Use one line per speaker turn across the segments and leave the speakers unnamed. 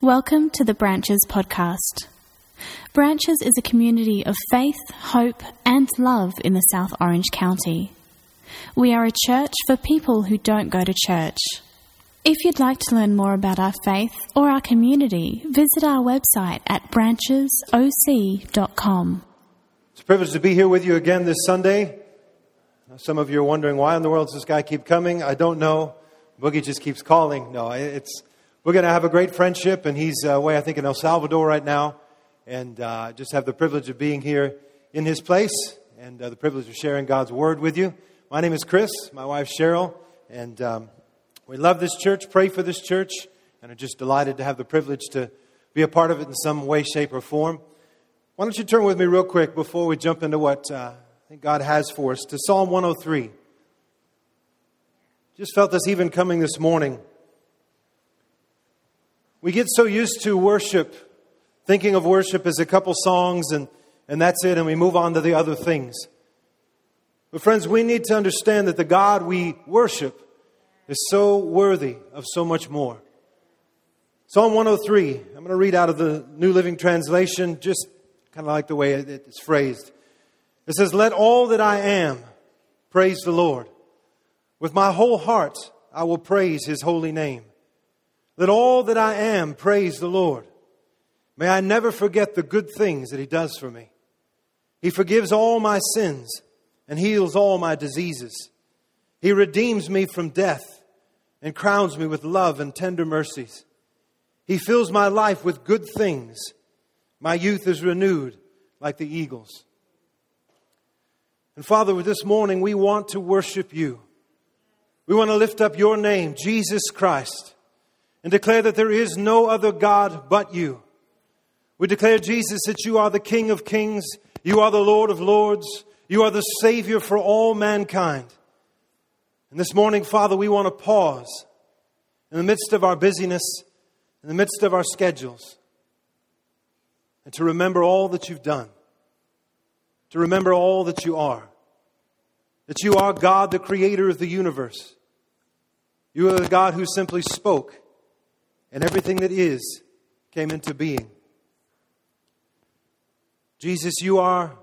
Welcome to the Branches podcast. Branches is a community of faith, hope, and love in the South Orange County. We are a church for people who don't go to church. If you'd like to learn more about our faith or our community, visit our website at branchesoc.com.
It's a privilege to be here with you again this Sunday. Some of you are wondering why in the world does this guy keep coming? I don't know. Boogie just keeps calling. No, it's we're going to have a great friendship, and he's uh, away, I think, in El Salvador right now, and uh, just have the privilege of being here in his place and uh, the privilege of sharing God's word with you. My name is Chris, my wife Cheryl, and um, we love this church, pray for this church, and are just delighted to have the privilege to be a part of it in some way, shape, or form. Why don't you turn with me real quick before we jump into what uh, I think God has for us to Psalm 103. Just felt this even coming this morning. We get so used to worship, thinking of worship as a couple songs and, and that's it, and we move on to the other things. But, friends, we need to understand that the God we worship is so worthy of so much more. Psalm 103, I'm going to read out of the New Living Translation, just kind of like the way it's phrased. It says, Let all that I am praise the Lord. With my whole heart, I will praise his holy name. Let all that I am praise the Lord. May I never forget the good things that He does for me. He forgives all my sins and heals all my diseases. He redeems me from death and crowns me with love and tender mercies. He fills my life with good things. My youth is renewed like the eagles. And Father, with this morning we want to worship you. We want to lift up your name, Jesus Christ and declare that there is no other God but you. We declare, Jesus, that you are the King of kings, you are the Lord of lords, you are the Savior for all mankind. And this morning, Father, we want to pause in the midst of our busyness, in the midst of our schedules, and to remember all that you've done, to remember all that you are, that you are God, the creator of the universe. You are the God who simply spoke and everything that is came into being. Jesus, you are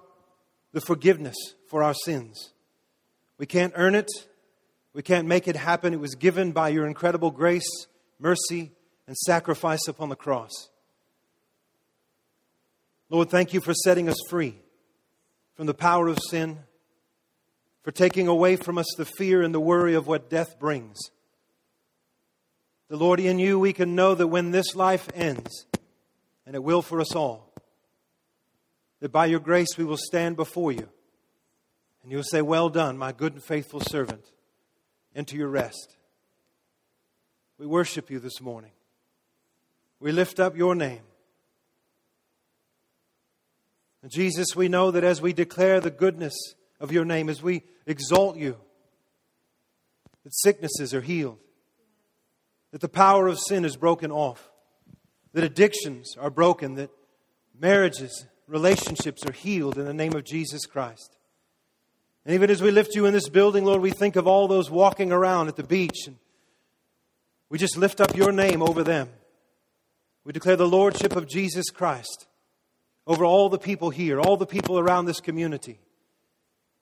the forgiveness for our sins. We can't earn it, we can't make it happen. It was given by your incredible grace, mercy, and sacrifice upon the cross. Lord, thank you for setting us free from the power of sin, for taking away from us the fear and the worry of what death brings. The Lord, in you, we can know that when this life ends, and it will for us all, that by your grace we will stand before you. And you'll say, Well done, my good and faithful servant. Enter your rest. We worship you this morning. We lift up your name. And Jesus, we know that as we declare the goodness of your name, as we exalt you, that sicknesses are healed, that the power of sin is broken off, that addictions are broken, that marriages, relationships are healed in the name of Jesus Christ. And even as we lift you in this building, Lord, we think of all those walking around at the beach, and we just lift up your name over them. We declare the Lordship of Jesus Christ over all the people here, all the people around this community.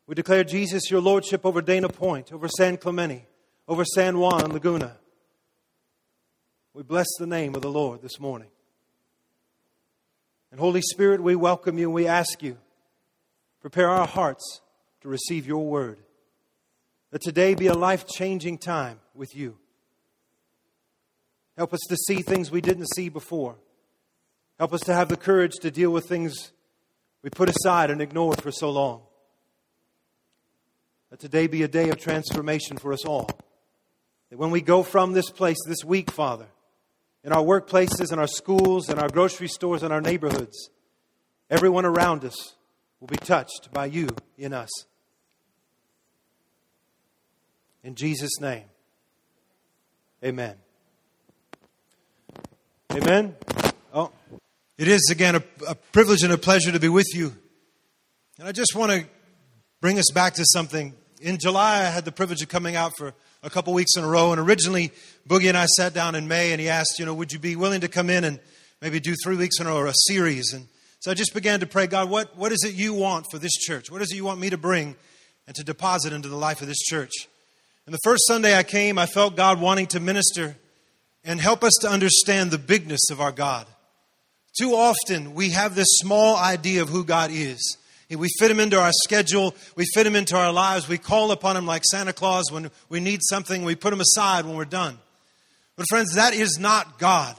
We declare, Jesus, your Lordship over Dana Point, over San Clemente, over San Juan and Laguna. We bless the name of the Lord this morning. And Holy Spirit, we welcome you and we ask you, prepare our hearts to receive your word. That today be a life changing time with you. Help us to see things we didn't see before. Help us to have the courage to deal with things we put aside and ignored for so long. That today be a day of transformation for us all. That when we go from this place this week, Father, in our workplaces, in our schools, in our grocery stores, in our neighborhoods. Everyone around us will be touched by you in us. In Jesus' name, amen. Amen. Oh, it is again a, a privilege and a pleasure to be with you. And I just want to bring us back to something. In July, I had the privilege of coming out for a couple weeks in a row. And originally, Boogie and I sat down in May, and he asked, you know, would you be willing to come in and maybe do three weeks in a row or a series? And so I just began to pray, God, what, what is it you want for this church? What is it you want me to bring and to deposit into the life of this church? And the first Sunday I came, I felt God wanting to minister and help us to understand the bigness of our God. Too often, we have this small idea of who God is. We fit him into our schedule. We fit him into our lives. We call upon him like Santa Claus when we need something. We put him aside when we're done. But, friends, that is not God.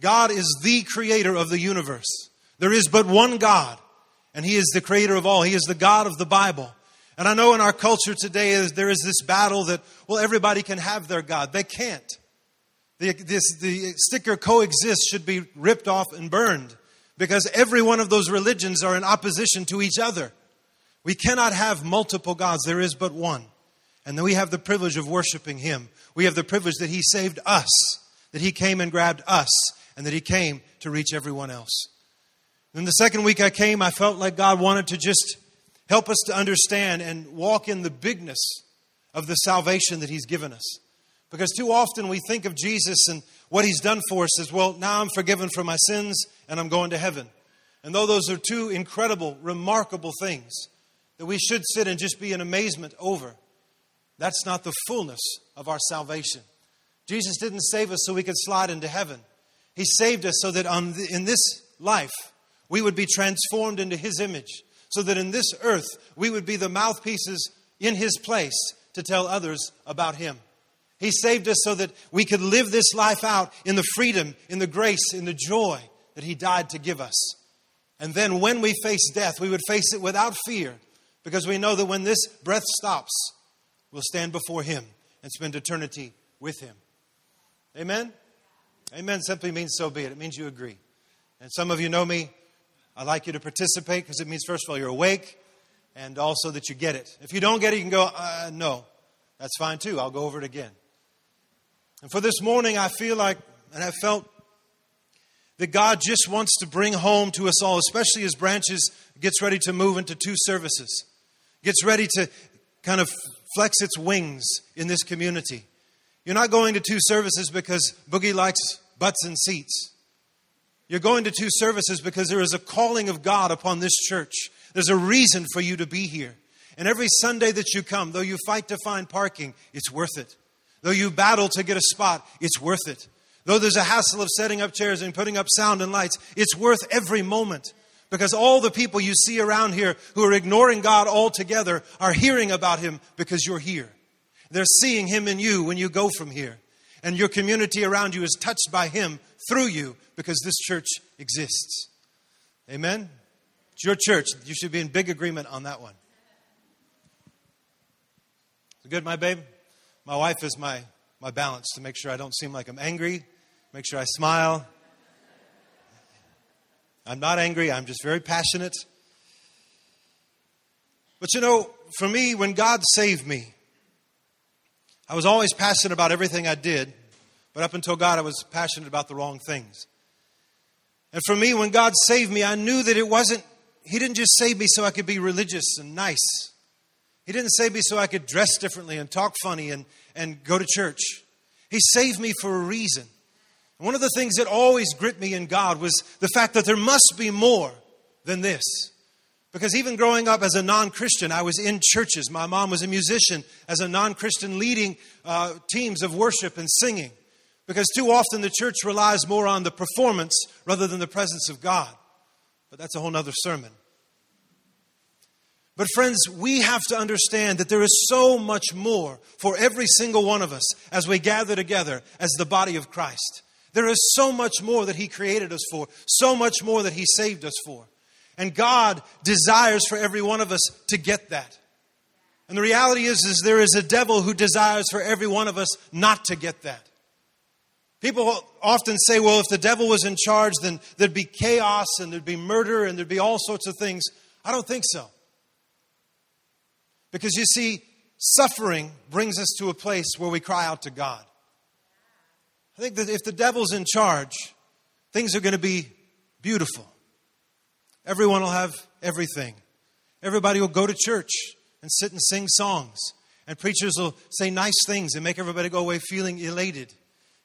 God is the creator of the universe. There is but one God, and he is the creator of all. He is the God of the Bible. And I know in our culture today there is this battle that, well, everybody can have their God. They can't. The, this, the sticker coexist should be ripped off and burned because every one of those religions are in opposition to each other. We cannot have multiple gods, there is but one. And then we have the privilege of worshiping Him. We have the privilege that He saved us, that He came and grabbed us, and that He came to reach everyone else. Then the second week I came, I felt like God wanted to just help us to understand and walk in the bigness of the salvation that He's given us. Because too often we think of Jesus and what He's done for us as well, now I'm forgiven for my sins and I'm going to heaven. And though those are two incredible, remarkable things that we should sit and just be in amazement over, that's not the fullness of our salvation. Jesus didn't save us so we could slide into heaven. He saved us so that the, in this life we would be transformed into His image, so that in this earth we would be the mouthpieces in His place to tell others about Him. He saved us so that we could live this life out in the freedom, in the grace, in the joy that He died to give us. And then when we face death, we would face it without fear because we know that when this breath stops, we'll stand before Him and spend eternity with Him. Amen? Amen simply means so be it. It means you agree. And some of you know me. I'd like you to participate because it means, first of all, you're awake and also that you get it. If you don't get it, you can go, uh, no. That's fine too. I'll go over it again. And for this morning, I feel like, and I felt that God just wants to bring home to us all, especially as Branches gets ready to move into two services, gets ready to kind of flex its wings in this community. You're not going to two services because Boogie likes butts and seats. You're going to two services because there is a calling of God upon this church. There's a reason for you to be here. And every Sunday that you come, though you fight to find parking, it's worth it. Though you battle to get a spot, it's worth it. Though there's a hassle of setting up chairs and putting up sound and lights, it's worth every moment. Because all the people you see around here who are ignoring God altogether are hearing about Him because you're here. They're seeing Him in you when you go from here. And your community around you is touched by Him through you because this church exists. Amen? It's your church. You should be in big agreement on that one. Good, my babe? My wife is my, my balance to make sure I don't seem like I'm angry Make sure I smile. I'm not angry, I'm just very passionate. But you know, for me, when God saved me, I was always passionate about everything I did, but up until God, I was passionate about the wrong things. And for me, when God saved me, I knew that it wasn't, He didn't just save me so I could be religious and nice. He didn't save me so I could dress differently and talk funny and, and go to church. He saved me for a reason. One of the things that always gripped me in God was the fact that there must be more than this. Because even growing up as a non Christian, I was in churches. My mom was a musician as a non Christian, leading uh, teams of worship and singing. Because too often the church relies more on the performance rather than the presence of God. But that's a whole other sermon. But, friends, we have to understand that there is so much more for every single one of us as we gather together as the body of Christ. There is so much more that He created us for, so much more that He saved us for. And God desires for every one of us to get that. And the reality is, is there is a devil who desires for every one of us not to get that. People often say, well, if the devil was in charge, then there'd be chaos and there'd be murder and there'd be all sorts of things. I don't think so. Because you see, suffering brings us to a place where we cry out to God. I think that if the devil's in charge, things are going to be beautiful. Everyone will have everything. Everybody will go to church and sit and sing songs. And preachers will say nice things and make everybody go away feeling elated.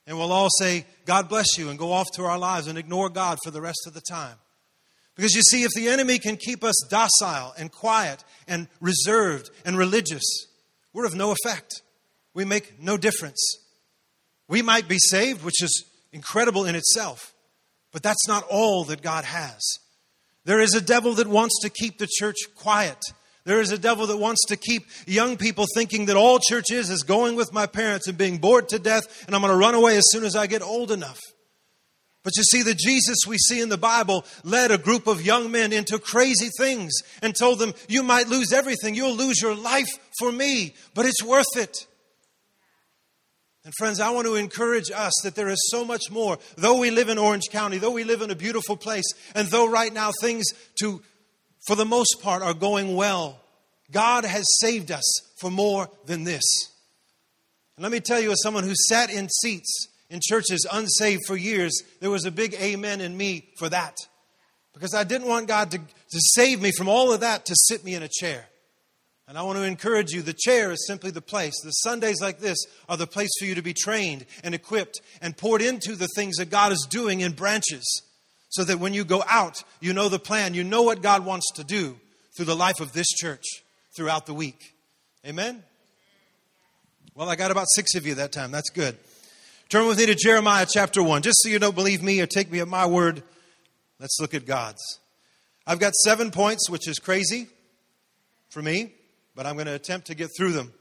And we'll all say, God bless you, and go off to our lives and ignore God for the rest of the time. Because you see, if the enemy can keep us docile and quiet and reserved and religious, we're of no effect. We make no difference. We might be saved, which is incredible in itself, but that's not all that God has. There is a devil that wants to keep the church quiet. There is a devil that wants to keep young people thinking that all church is is going with my parents and being bored to death, and I'm going to run away as soon as I get old enough. But you see, the Jesus we see in the Bible led a group of young men into crazy things and told them, You might lose everything. You'll lose your life for me, but it's worth it. And friends, I want to encourage us that there is so much more. Though we live in Orange County, though we live in a beautiful place, and though right now things to for the most part are going well, God has saved us for more than this. And let me tell you as someone who sat in seats in churches unsaved for years, there was a big amen in me for that. Because I didn't want God to, to save me from all of that to sit me in a chair. And I want to encourage you the chair is simply the place. The Sundays like this are the place for you to be trained and equipped and poured into the things that God is doing in branches. So that when you go out, you know the plan, you know what God wants to do through the life of this church throughout the week. Amen? Well, I got about six of you that time. That's good. Turn with me to Jeremiah chapter 1. Just so you don't believe me or take me at my word, let's look at God's. I've got seven points, which is crazy for me but I'm going to attempt to get through them.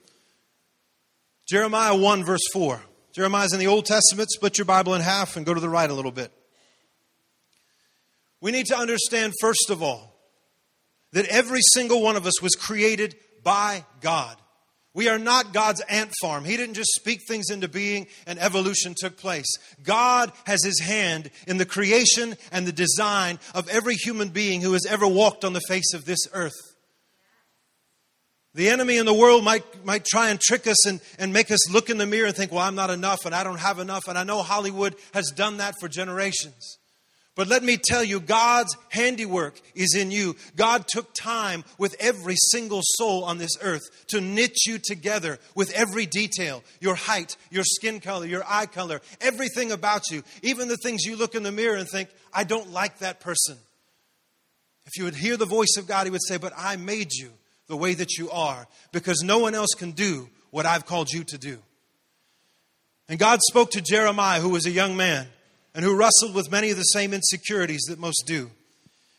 Jeremiah 1, verse 4. Jeremiah's in the Old Testament. Split your Bible in half and go to the right a little bit. We need to understand, first of all, that every single one of us was created by God. We are not God's ant farm. He didn't just speak things into being and evolution took place. God has His hand in the creation and the design of every human being who has ever walked on the face of this earth. The enemy in the world might, might try and trick us and, and make us look in the mirror and think, well, I'm not enough and I don't have enough. And I know Hollywood has done that for generations. But let me tell you, God's handiwork is in you. God took time with every single soul on this earth to knit you together with every detail your height, your skin color, your eye color, everything about you. Even the things you look in the mirror and think, I don't like that person. If you would hear the voice of God, He would say, But I made you the way that you are because no one else can do what I've called you to do. And God spoke to Jeremiah, who was a young man and who wrestled with many of the same insecurities that most do.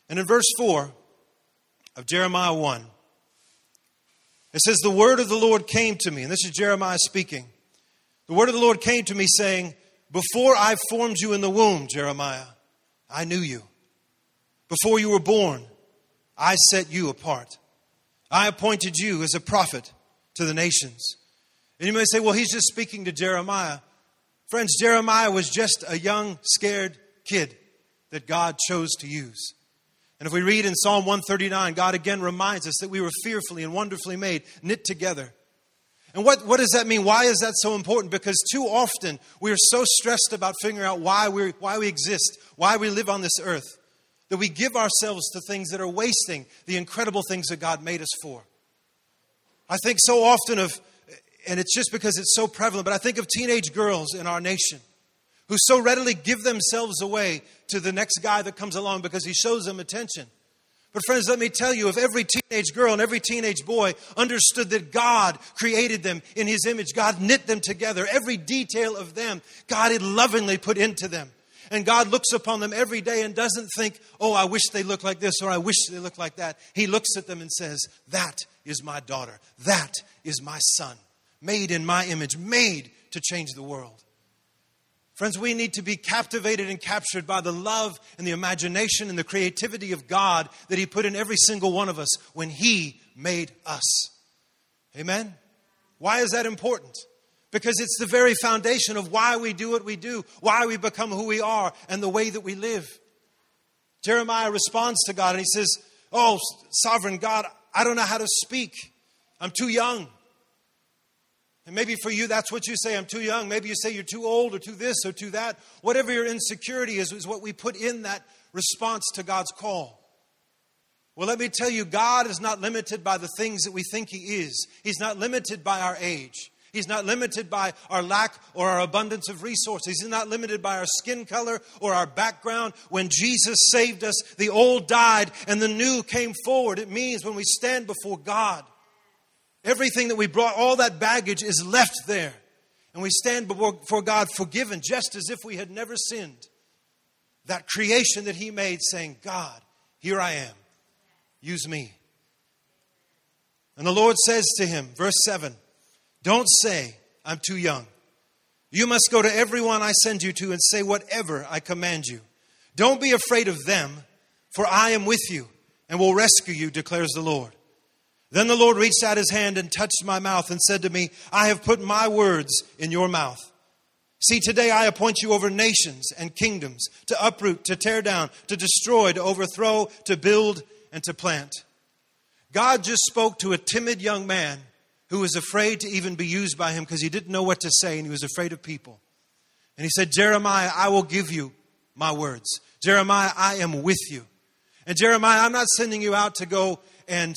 And in verse 4 of Jeremiah 1, it says, The word of the Lord came to me, and this is Jeremiah speaking. The word of the Lord came to me, saying, Before I formed you in the womb, Jeremiah, I knew you. Before you were born, I set you apart. I appointed you as a prophet to the nations. And you may say, well, he's just speaking to Jeremiah. Friends, Jeremiah was just a young, scared kid that God chose to use. And if we read in Psalm 139, God again reminds us that we were fearfully and wonderfully made, knit together. And what, what does that mean? Why is that so important? Because too often we are so stressed about figuring out why, we why we exist, why we live on this earth, that we give ourselves to things that are wasting the incredible things that God made us for. I think so often of, and it's just because it's so prevalent, but I think of teenage girls in our nation who so readily give themselves away to the next guy that comes along because he shows them attention. But, friends, let me tell you if every teenage girl and every teenage boy understood that God created them in His image, God knit them together, every detail of them, God had lovingly put into them. And God looks upon them every day and doesn't think, oh, I wish they looked like this or I wish they looked like that. He looks at them and says, that is my daughter. That is my son, made in my image, made to change the world. Friends, we need to be captivated and captured by the love and the imagination and the creativity of God that He put in every single one of us when He made us. Amen? Why is that important? Because it's the very foundation of why we do what we do, why we become who we are, and the way that we live. Jeremiah responds to God and he says, Oh, sovereign God, I don't know how to speak. I'm too young. And maybe for you, that's what you say, I'm too young. Maybe you say you're too old or too this or too that. Whatever your insecurity is, is what we put in that response to God's call. Well, let me tell you, God is not limited by the things that we think He is. He's not limited by our age. He's not limited by our lack or our abundance of resources. He's not limited by our skin color or our background. When Jesus saved us, the old died and the new came forward. It means when we stand before God, everything that we brought, all that baggage is left there. And we stand before God forgiven, just as if we had never sinned. That creation that He made, saying, God, here I am. Use me. And the Lord says to him, verse 7 Don't say, I'm too young. You must go to everyone I send you to and say whatever I command you. Don't be afraid of them, for I am with you and will rescue you, declares the Lord. Then the Lord reached out his hand and touched my mouth and said to me, I have put my words in your mouth. See, today I appoint you over nations and kingdoms to uproot, to tear down, to destroy, to overthrow, to build, and to plant. God just spoke to a timid young man who was afraid to even be used by him because he didn't know what to say and he was afraid of people. And he said, Jeremiah, I will give you my words. Jeremiah, I am with you. And Jeremiah, I'm not sending you out to go and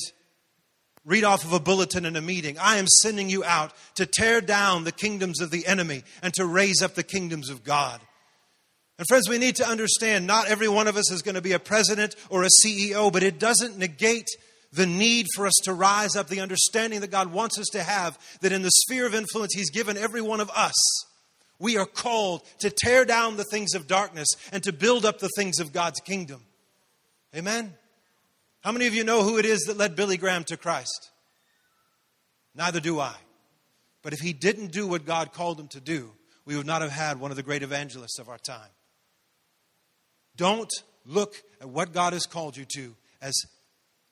read off of a bulletin in a meeting. I am sending you out to tear down the kingdoms of the enemy and to raise up the kingdoms of God. And friends, we need to understand not every one of us is going to be a president or a CEO, but it doesn't negate the need for us to rise up, the understanding that God wants us to have, that in the sphere of influence He's given every one of us, we are called to tear down the things of darkness and to build up the things of God's kingdom. Amen? How many of you know who it is that led Billy Graham to Christ? Neither do I. But if he didn't do what God called him to do, we would not have had one of the great evangelists of our time. Don't look at what God has called you to as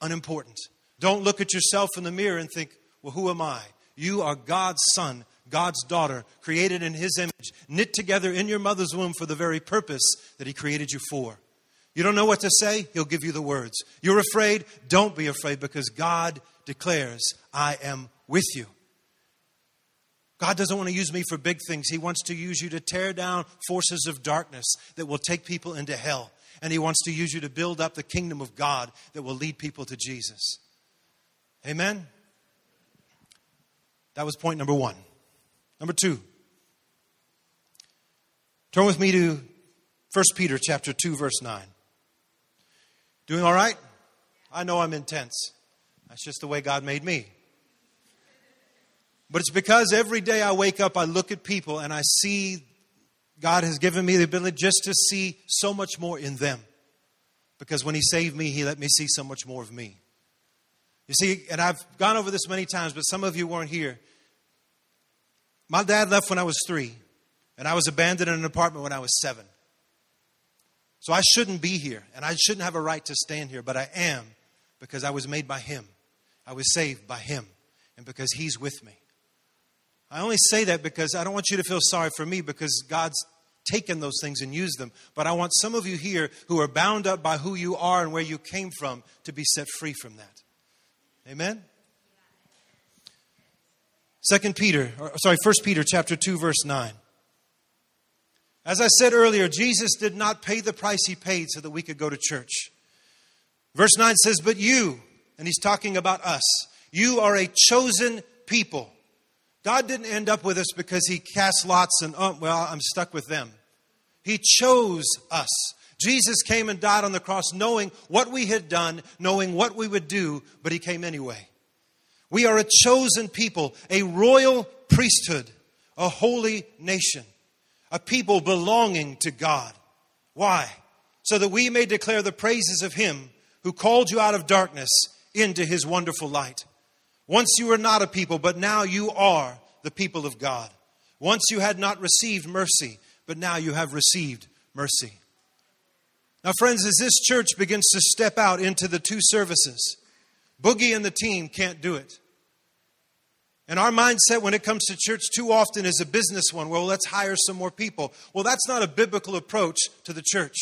unimportant. Don't look at yourself in the mirror and think, well, who am I? You are God's son, God's daughter, created in His image, knit together in your mother's womb for the very purpose that He created you for. You don't know what to say? He'll give you the words. You're afraid? Don't be afraid because God declares, I am with you. God doesn't want to use me for big things. He wants to use you to tear down forces of darkness that will take people into hell. And He wants to use you to build up the kingdom of God that will lead people to Jesus. Amen? That was point number one. Number two. Turn with me to 1 Peter chapter 2, verse 9. Doing all right? I know I'm intense. That's just the way God made me. But it's because every day I wake up, I look at people and I see God has given me the ability just to see so much more in them. Because when He saved me, He let me see so much more of me. You see, and I've gone over this many times, but some of you weren't here. My dad left when I was three, and I was abandoned in an apartment when I was seven. So I shouldn't be here, and I shouldn't have a right to stand here, but I am because I was made by Him. I was saved by Him, and because He's with me. I only say that because I don't want you to feel sorry for me because God's taken those things and used them. But I want some of you here who are bound up by who you are and where you came from to be set free from that. Amen? Second Peter, or, sorry, First Peter chapter 2, verse 9. As I said earlier, Jesus did not pay the price he paid so that we could go to church. Verse 9 says, But you, and he's talking about us, you are a chosen people God didn't end up with us because He cast lots and, oh, well, I'm stuck with them. He chose us. Jesus came and died on the cross knowing what we had done, knowing what we would do, but He came anyway. We are a chosen people, a royal priesthood, a holy nation, a people belonging to God. Why? So that we may declare the praises of Him who called you out of darkness into His wonderful light. Once you were not a people, but now you are the people of God. Once you had not received mercy, but now you have received mercy. Now, friends, as this church begins to step out into the two services, Boogie and the team can't do it. And our mindset when it comes to church too often is a business one. Well, let's hire some more people. Well, that's not a biblical approach to the church.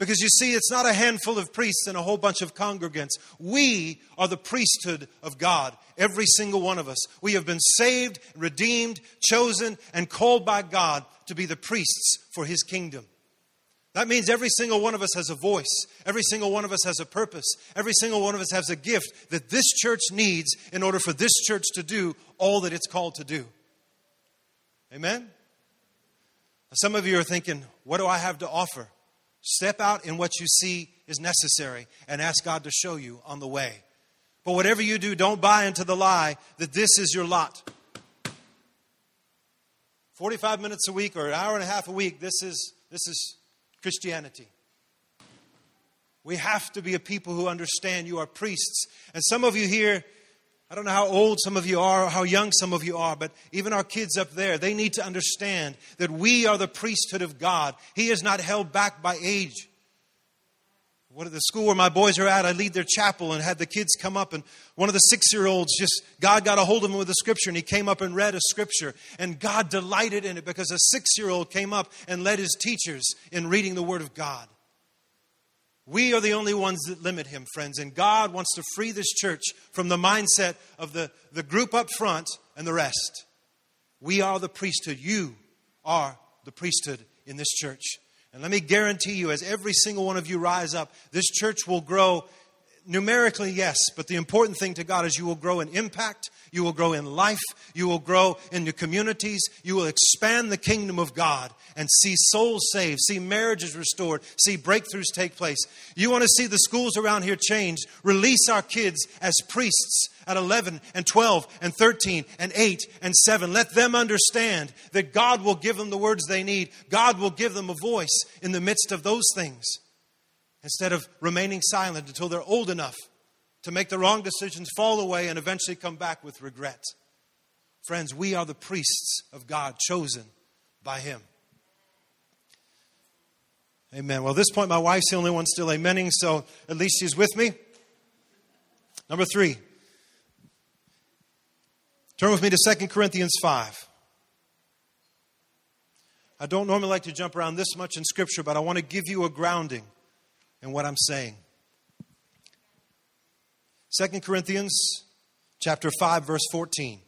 Because you see, it's not a handful of priests and a whole bunch of congregants. We are the priesthood of God, every single one of us. We have been saved, redeemed, chosen, and called by God to be the priests for His kingdom. That means every single one of us has a voice. Every single one of us has a purpose. Every single one of us has a gift that this church needs in order for this church to do all that it's called to do. Amen? Some of you are thinking, what do I have to offer? Step out in what you see is necessary and ask God to show you on the way. But whatever you do, don't buy into the lie that this is your lot. 45 minutes a week or an hour and a half a week, this is, this is Christianity. We have to be a people who understand you are priests. And some of you here, I don't know how old some of you are, or how young some of you are, but even our kids up there, they need to understand that we are the priesthood of God. He is not held back by age. What at the school where my boys are at, I lead their chapel and had the kids come up, and one of the six year olds just, God got a hold of him with a scripture, and he came up and read a scripture. And God delighted in it because a six year old came up and led his teachers in reading the Word of God. We are the only ones that limit him, friends, and God wants to free this church from the mindset of the, the group up front and the rest. We are the priesthood. You are the priesthood in this church. And let me guarantee you, as every single one of you rise up, this church will grow numerically, yes, but the important thing to God is you will grow in impact, you will grow in life, you will grow in your communities, you will expand the kingdom of God and see souls saved, see marriages restored, see breakthroughs take place. You want to see the schools around here changed, release our kids as priests at 11 and 12 and 13 and 8 and 7. Let them understand that God will give them the words they need. God will give them a voice in the midst of those things instead of remaining silent until they're old enough to make the wrong decisions, fall away, and eventually come back with regret. Friends, we are the priests of God chosen by Him. Amen. Well, at this point, my wife's the only one still amening, so at least she's with me. Number three, Turn with me to 2 Corinthians 5. I don't normally like to jump around this much in Scripture, but I want to give you a grounding in what I'm saying. 2 Corinthians chapter 5 verse 14.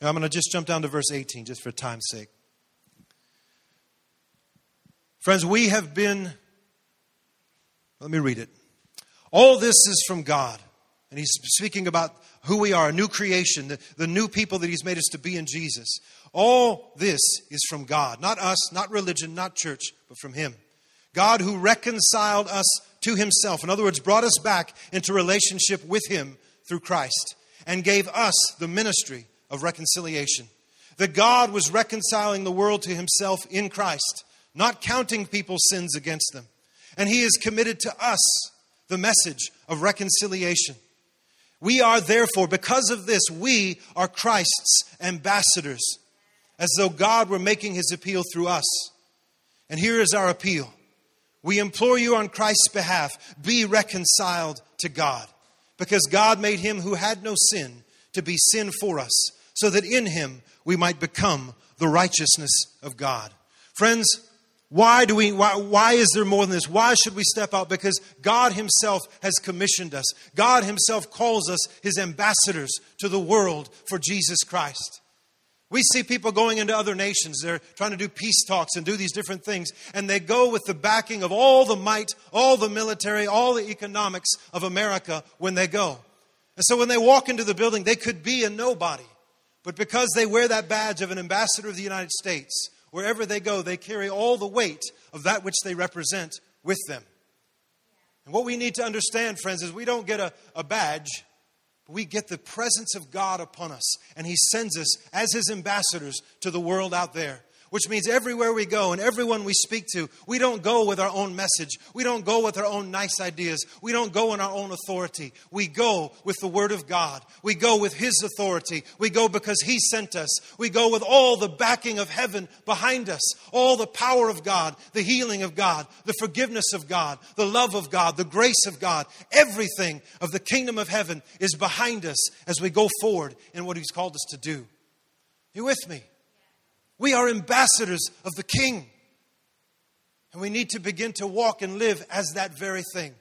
And I'm going to just jump down to verse 18 just for time's sake. Friends, we have been let me read it. All this is from God. And he's speaking about who we are, a new creation, the, the new people that he's made us to be in Jesus. All this is from God. Not us, not religion, not church, but from him. God who reconciled us to himself. In other words, brought us back into relationship with him through Christ and gave us the ministry of reconciliation. That God was reconciling the world to himself in Christ, not counting people's sins against them and He has committed to us the message of reconciliation. We are therefore, because of this, we are Christ's ambassadors, as though God were making His appeal through us. And here is our appeal We implore you on Christ's behalf, be reconciled to God, because God made Him who had no sin to be sin for us, so that in Him we might become the righteousness of God. Friends, why do we why, why is there more than this? Why should we step out? Because God himself has commissioned us. God himself calls us his ambassadors to the world for Jesus Christ. We see people going into other nations. They're trying to do peace talks and do these different things. And they go with the backing of all the might, all the military, all the economics of America when they go. And so when they walk into the building, they could be a nobody. But because they wear that badge of an ambassador of the United States, wherever they go, they carry all the weight of that which they represent with them. And what we need to understand, friends, is we don't get a, a badge, we get the presence of God upon us. And He sends us as His ambassadors to the world out there which means everywhere we go and everyone we speak to, we don't go with our own message. We don't go with our own nice ideas. We don't go in our own authority. We go with the Word of God. We go with His authority. We go because He sent us. We go with all the backing of heaven behind us, all the power of God, the healing of God, the forgiveness of God, the love of God, the grace of God. Everything of the kingdom of heaven is behind us as we go forward in what He's called us to do. You with me? We are ambassadors of the King. And we need to begin to walk and live as that very thing.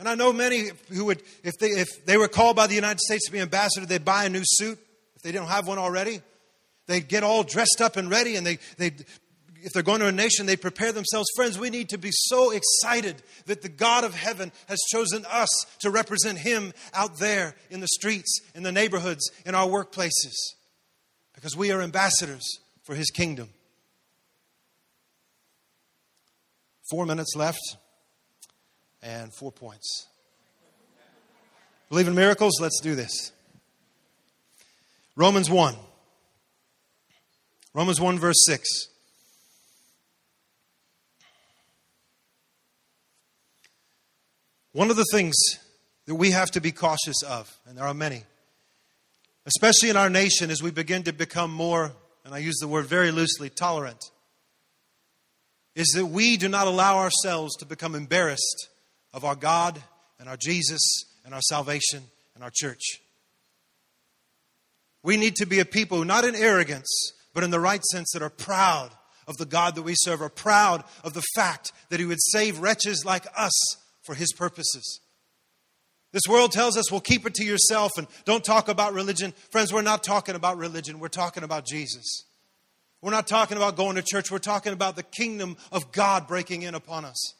And I know many who would, if they, if they were called by the United States to be ambassador, they'd buy a new suit. If they didn't have one already, They'd get all dressed up and ready and they, they if they're going to a nation, they prepare themselves. Friends, we need to be so excited that the God of heaven has chosen us to represent Him out there in the streets, in the neighborhoods, in our workplaces, because we are ambassadors for His kingdom. Four minutes left and four points. Believe in miracles? Let's do this. Romans 1. Romans 1, verse 6. One of the things that we have to be cautious of, and there are many, especially in our nation as we begin to become more, and I use the word very loosely, tolerant, is that we do not allow ourselves to become embarrassed of our God and our Jesus and our salvation and our church. We need to be a people, not in arrogance, but in the right sense, that are proud of the God that we serve, are proud of the fact that He would save wretches like us for His purposes. This world tells us, well, keep it to yourself and don't talk about religion. Friends, we're not talking about religion, we're talking about Jesus. We're not talking about going to church, we're talking about the kingdom of God breaking in upon us.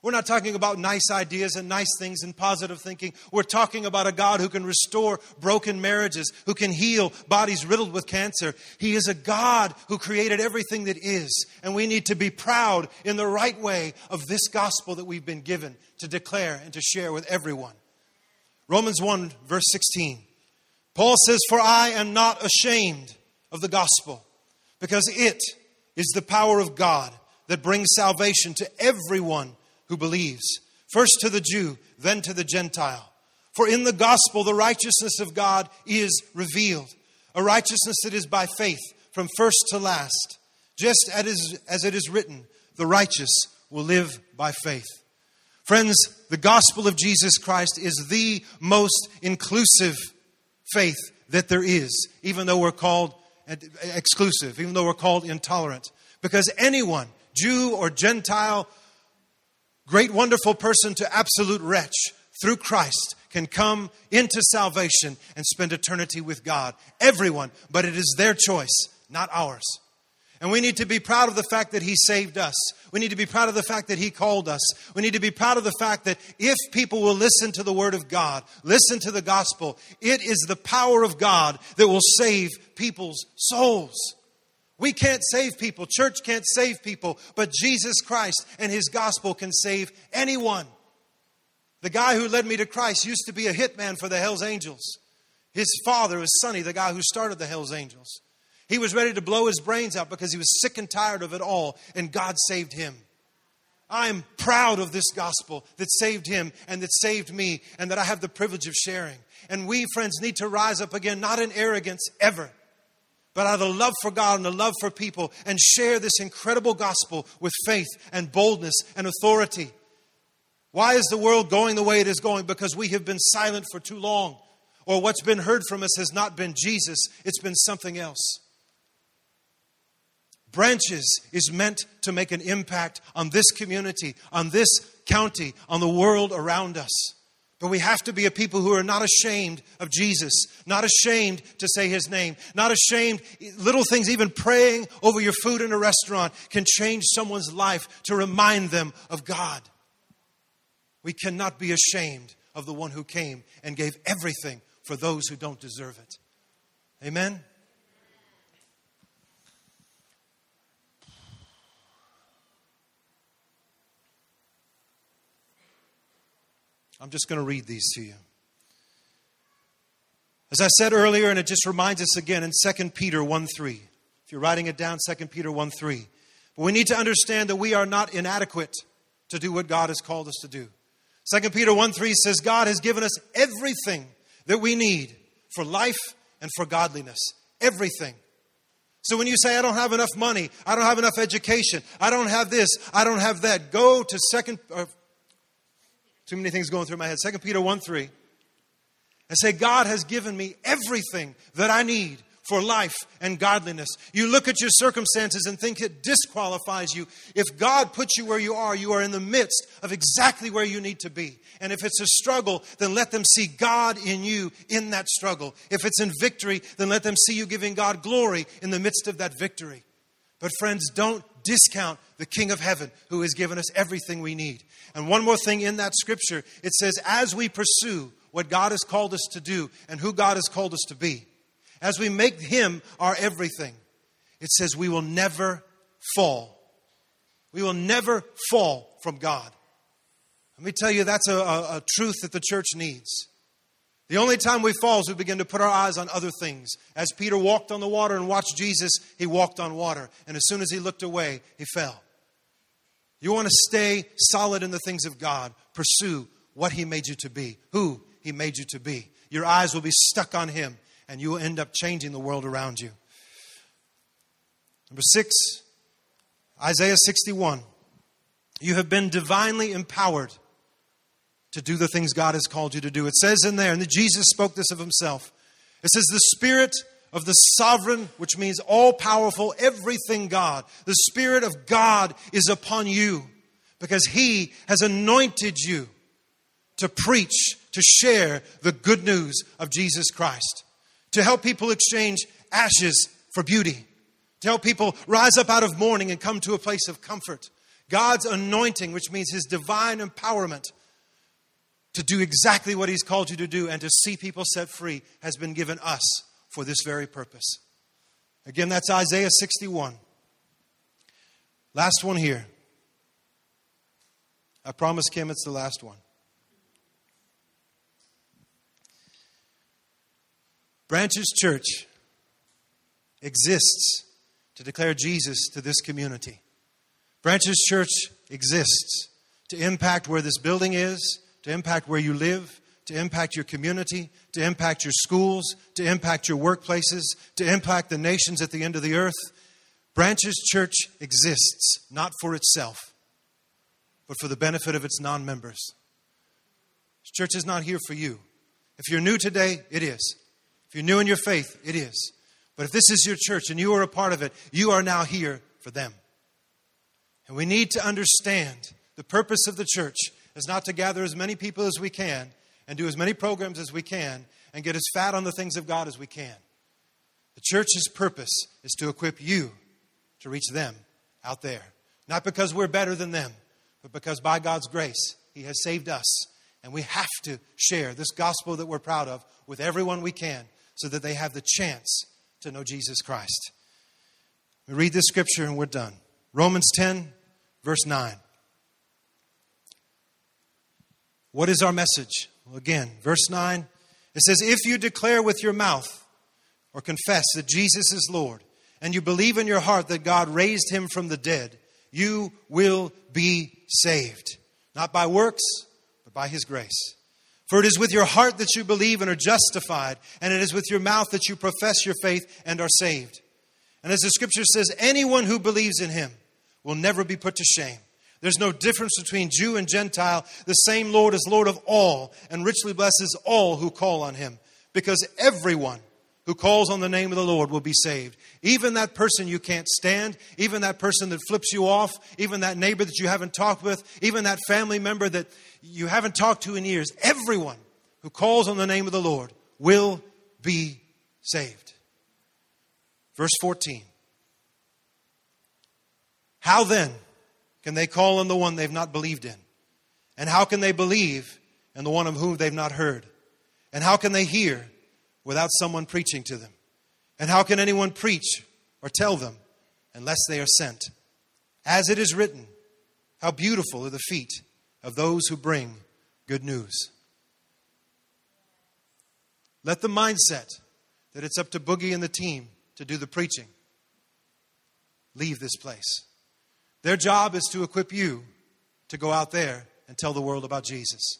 We're not talking about nice ideas and nice things and positive thinking. We're talking about a God who can restore broken marriages, who can heal bodies riddled with cancer. He is a God who created everything that is. And we need to be proud in the right way of this gospel that we've been given to declare and to share with everyone. Romans 1, verse 16. Paul says, For I am not ashamed of the gospel, because it is the power of God that brings salvation to everyone who believes, first to the Jew, then to the Gentile. For in the gospel, the righteousness of God is revealed, a righteousness that is by faith from first to last, just as it is written, the righteous will live by faith. Friends, the gospel of Jesus Christ is the most inclusive faith that there is, even though we're called exclusive, even though we're called intolerant. Because anyone, Jew or Gentile, great, wonderful person to absolute wretch through Christ can come into salvation and spend eternity with God. Everyone, but it is their choice, not ours. And we need to be proud of the fact that He saved us. We need to be proud of the fact that He called us. We need to be proud of the fact that if people will listen to the Word of God, listen to the gospel, it is the power of God that will save people's souls. We can't save people. Church can't save people. But Jesus Christ and his gospel can save anyone. The guy who led me to Christ used to be a hitman for the Hells Angels. His father was Sonny, the guy who started the Hells Angels. He was ready to blow his brains out because he was sick and tired of it all, and God saved him. I'm proud of this gospel that saved him and that saved me, and that I have the privilege of sharing. And we, friends, need to rise up again, not in arrogance ever, but out of the love for God and the love for people, and share this incredible gospel with faith and boldness and authority. Why is the world going the way it is going? Because we have been silent for too long. Or what's been heard from us has not been Jesus, it's been something else. Branches is meant to make an impact on this community, on this county, on the world around us. But we have to be a people who are not ashamed of Jesus, not ashamed to say his name, not ashamed. Little things, even praying over your food in a restaurant, can change someone's life to remind them of God. We cannot be ashamed of the one who came and gave everything for those who don't deserve it. Amen? I'm just going to read these to you. As I said earlier, and it just reminds us again in 2 Peter 1 3. If you're writing it down, 2 Peter 1 3. But we need to understand that we are not inadequate to do what God has called us to do. 2 Peter 1 3 says, God has given us everything that we need for life and for godliness. Everything. So when you say, I don't have enough money, I don't have enough education, I don't have this, I don't have that, go to second, uh, too many things going through my head. 2 Peter 1 3. I say, God has given me everything that I need for life and godliness. You look at your circumstances and think it disqualifies you. If God puts you where you are, you are in the midst of exactly where you need to be. And if it's a struggle, then let them see God in you in that struggle. If it's in victory, then let them see you giving God glory in the midst of that victory. But, friends, don't discount the King of Heaven who has given us everything we need. And one more thing in that scripture it says, as we pursue what God has called us to do and who God has called us to be, as we make Him our everything, it says we will never fall. We will never fall from God. Let me tell you, that's a, a, a truth that the church needs. The only time we fall is we begin to put our eyes on other things. As Peter walked on the water and watched Jesus, he walked on water. And as soon as he looked away, he fell. You want to stay solid in the things of God. Pursue what he made you to be, who he made you to be. Your eyes will be stuck on him, and you will end up changing the world around you. Number six, Isaiah 61. You have been divinely empowered to do the things God has called you to do. It says in there, and Jesus spoke this of himself. It says, The Spirit of the sovereign, which means all powerful, everything God. The Spirit of God is upon you because He has anointed you to preach, to share the good news of Jesus Christ, to help people exchange ashes for beauty, to help people rise up out of mourning and come to a place of comfort. God's anointing, which means His divine empowerment, to do exactly what He's called you to do and to see people set free has been given us for this very purpose. Again, that's Isaiah 61. Last one here. I promise Kim it's the last one. Branches Church exists to declare Jesus to this community. Branches Church exists to impact where this building is, to impact where you live, to impact your community, to impact your schools, to impact your workplaces, to impact the nations at the end of the earth. Branches Church exists not for itself, but for the benefit of its non members. Church is not here for you. If you're new today, it is. If you're new in your faith, it is. But if this is your church and you are a part of it, you are now here for them. And we need to understand the purpose of the church is not to gather as many people as we can and do as many programs as we can and get as fat on the things of God as we can. The church's purpose is to equip you to reach them out there. Not because we're better than them, but because by God's grace, He has saved us. And we have to share this gospel that we're proud of with everyone we can so that they have the chance to know Jesus Christ. We read this scripture and we're done. Romans 10, verse 9. What is our message? Again, verse 9, it says, If you declare with your mouth or confess that Jesus is Lord, and you believe in your heart that God raised him from the dead, you will be saved. Not by works, but by his grace. For it is with your heart that you believe and are justified, and it is with your mouth that you profess your faith and are saved. And as the scripture says, anyone who believes in him will never be put to shame. There's no difference between Jew and Gentile. The same Lord is Lord of all and richly blesses all who call on him. Because everyone who calls on the name of the Lord will be saved. Even that person you can't stand, even that person that flips you off, even that neighbor that you haven't talked with, even that family member that you haven't talked to in years, everyone who calls on the name of the Lord will be saved. Verse 14. How then? Can they call on the one they've not believed in? And how can they believe in the one of whom they've not heard? And how can they hear without someone preaching to them? And how can anyone preach or tell them unless they are sent? As it is written, how beautiful are the feet of those who bring good news. Let the mindset that it's up to Boogie and the team to do the preaching leave this place. Their job is to equip you to go out there and tell the world about Jesus.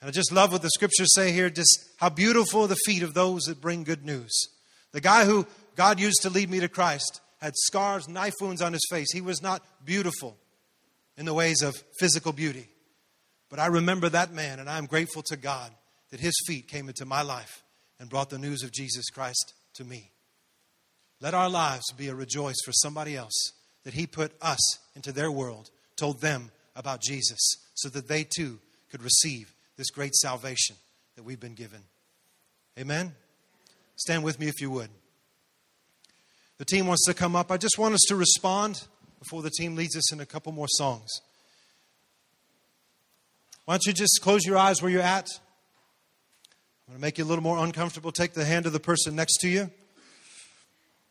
And I just love what the scriptures say here just how beautiful the feet of those that bring good news. The guy who God used to lead me to Christ had scars, knife wounds on his face. He was not beautiful in the ways of physical beauty. But I remember that man, and I am grateful to God that his feet came into my life and brought the news of Jesus Christ to me. Let our lives be a rejoice for somebody else that He put us into their world, told them about Jesus, so that they too could receive this great salvation that we've been given. Amen? Stand with me if you would. The team wants to come up. I just want us to respond before the team leads us in a couple more songs. Why don't you just close your eyes where you're at? I'm going to make you a little more uncomfortable. Take the hand of the person next to you.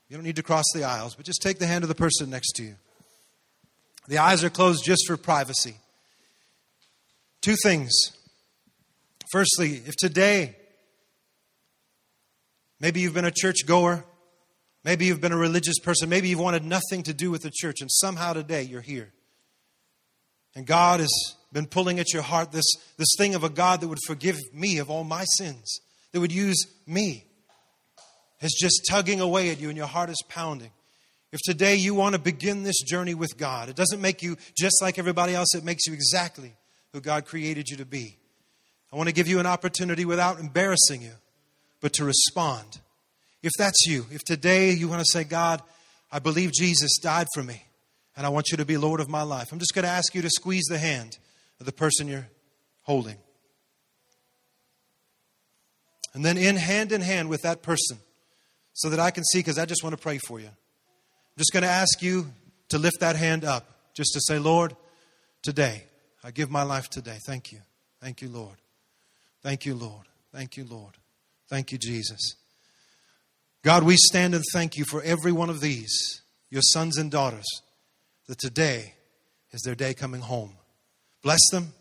You don't need to cross the aisles, but just take the hand of the person next to you. The eyes are closed just for privacy. Two things. Firstly, if today, maybe you've been a church goer, maybe you've been a religious person, maybe you've wanted nothing to do with the church, and somehow today you're here. And God has been pulling at your heart this, this thing of a God that would forgive me of all my sins, that would use me, is just tugging away at you and your heart is pounding. If today you want to begin this journey with God, it doesn't make you just like everybody else, it makes you exactly who God created you to be. I want to give you an opportunity without embarrassing you, but to respond. If that's you, if today you want to say, God, I believe Jesus died for me, and I want you to be Lord of my life, I'm just going to ask you to squeeze the hand of the person you're holding. And then, in hand in hand with that person, so that I can see, because I just want to pray for you. I'm just going to ask you to lift that hand up, just to say, Lord, today, I give my life today. Thank you. Thank you, Lord. Thank you, Lord. Thank you, Lord. Thank you, Jesus. God, we stand and thank you for every one of these, your sons and daughters, that today is their day coming home. Bless them,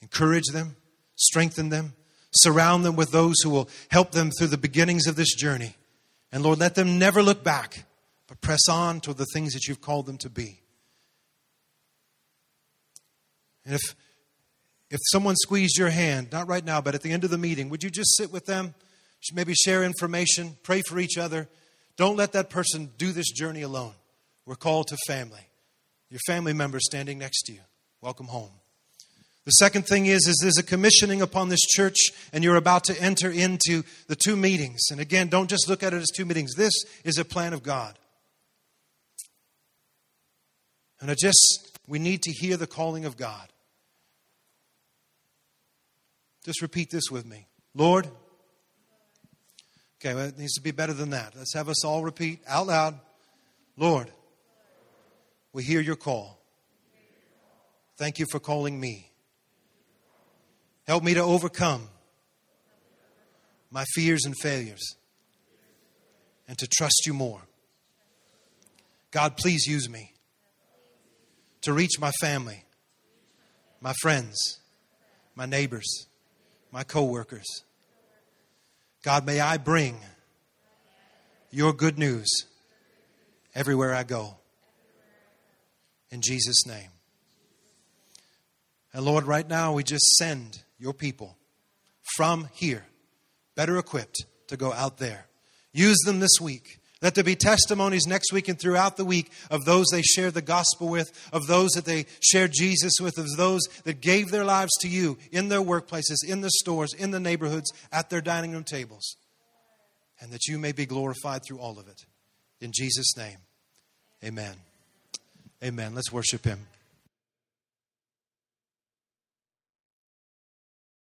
encourage them, strengthen them, surround them with those who will help them through the beginnings of this journey. And Lord, let them never look back, but press on to the things that you've called them to be. And if if someone squeezed your hand, not right now, but at the end of the meeting, would you just sit with them, maybe share information, pray for each other? Don't let that person do this journey alone. We're called to family. Your family member standing next to you. Welcome home. The second thing is, is there's a commissioning upon this church, and you're about to enter into the two meetings. And again, don't just look at it as two meetings. This is a plan of God. And I just, we need to hear the calling of God. Just repeat this with me Lord. Okay, well, it needs to be better than that. Let's have us all repeat out loud Lord, we hear your call. Thank you for calling me. Help me to overcome my fears and failures and to trust you more. God, please use me to reach my family, my friends, my neighbors, my coworkers. God, may I bring your good news everywhere I go. In Jesus' name. And Lord, right now we just send your people from here, better equipped to go out there. Use them this week let there be testimonies next week and throughout the week of those they shared the gospel with, of those that they shared Jesus with, of those that gave their lives to you in their workplaces, in the stores, in the neighborhoods, at their dining room tables. And that you may be glorified through all of it. In Jesus' name, amen. Amen. Let's worship Him.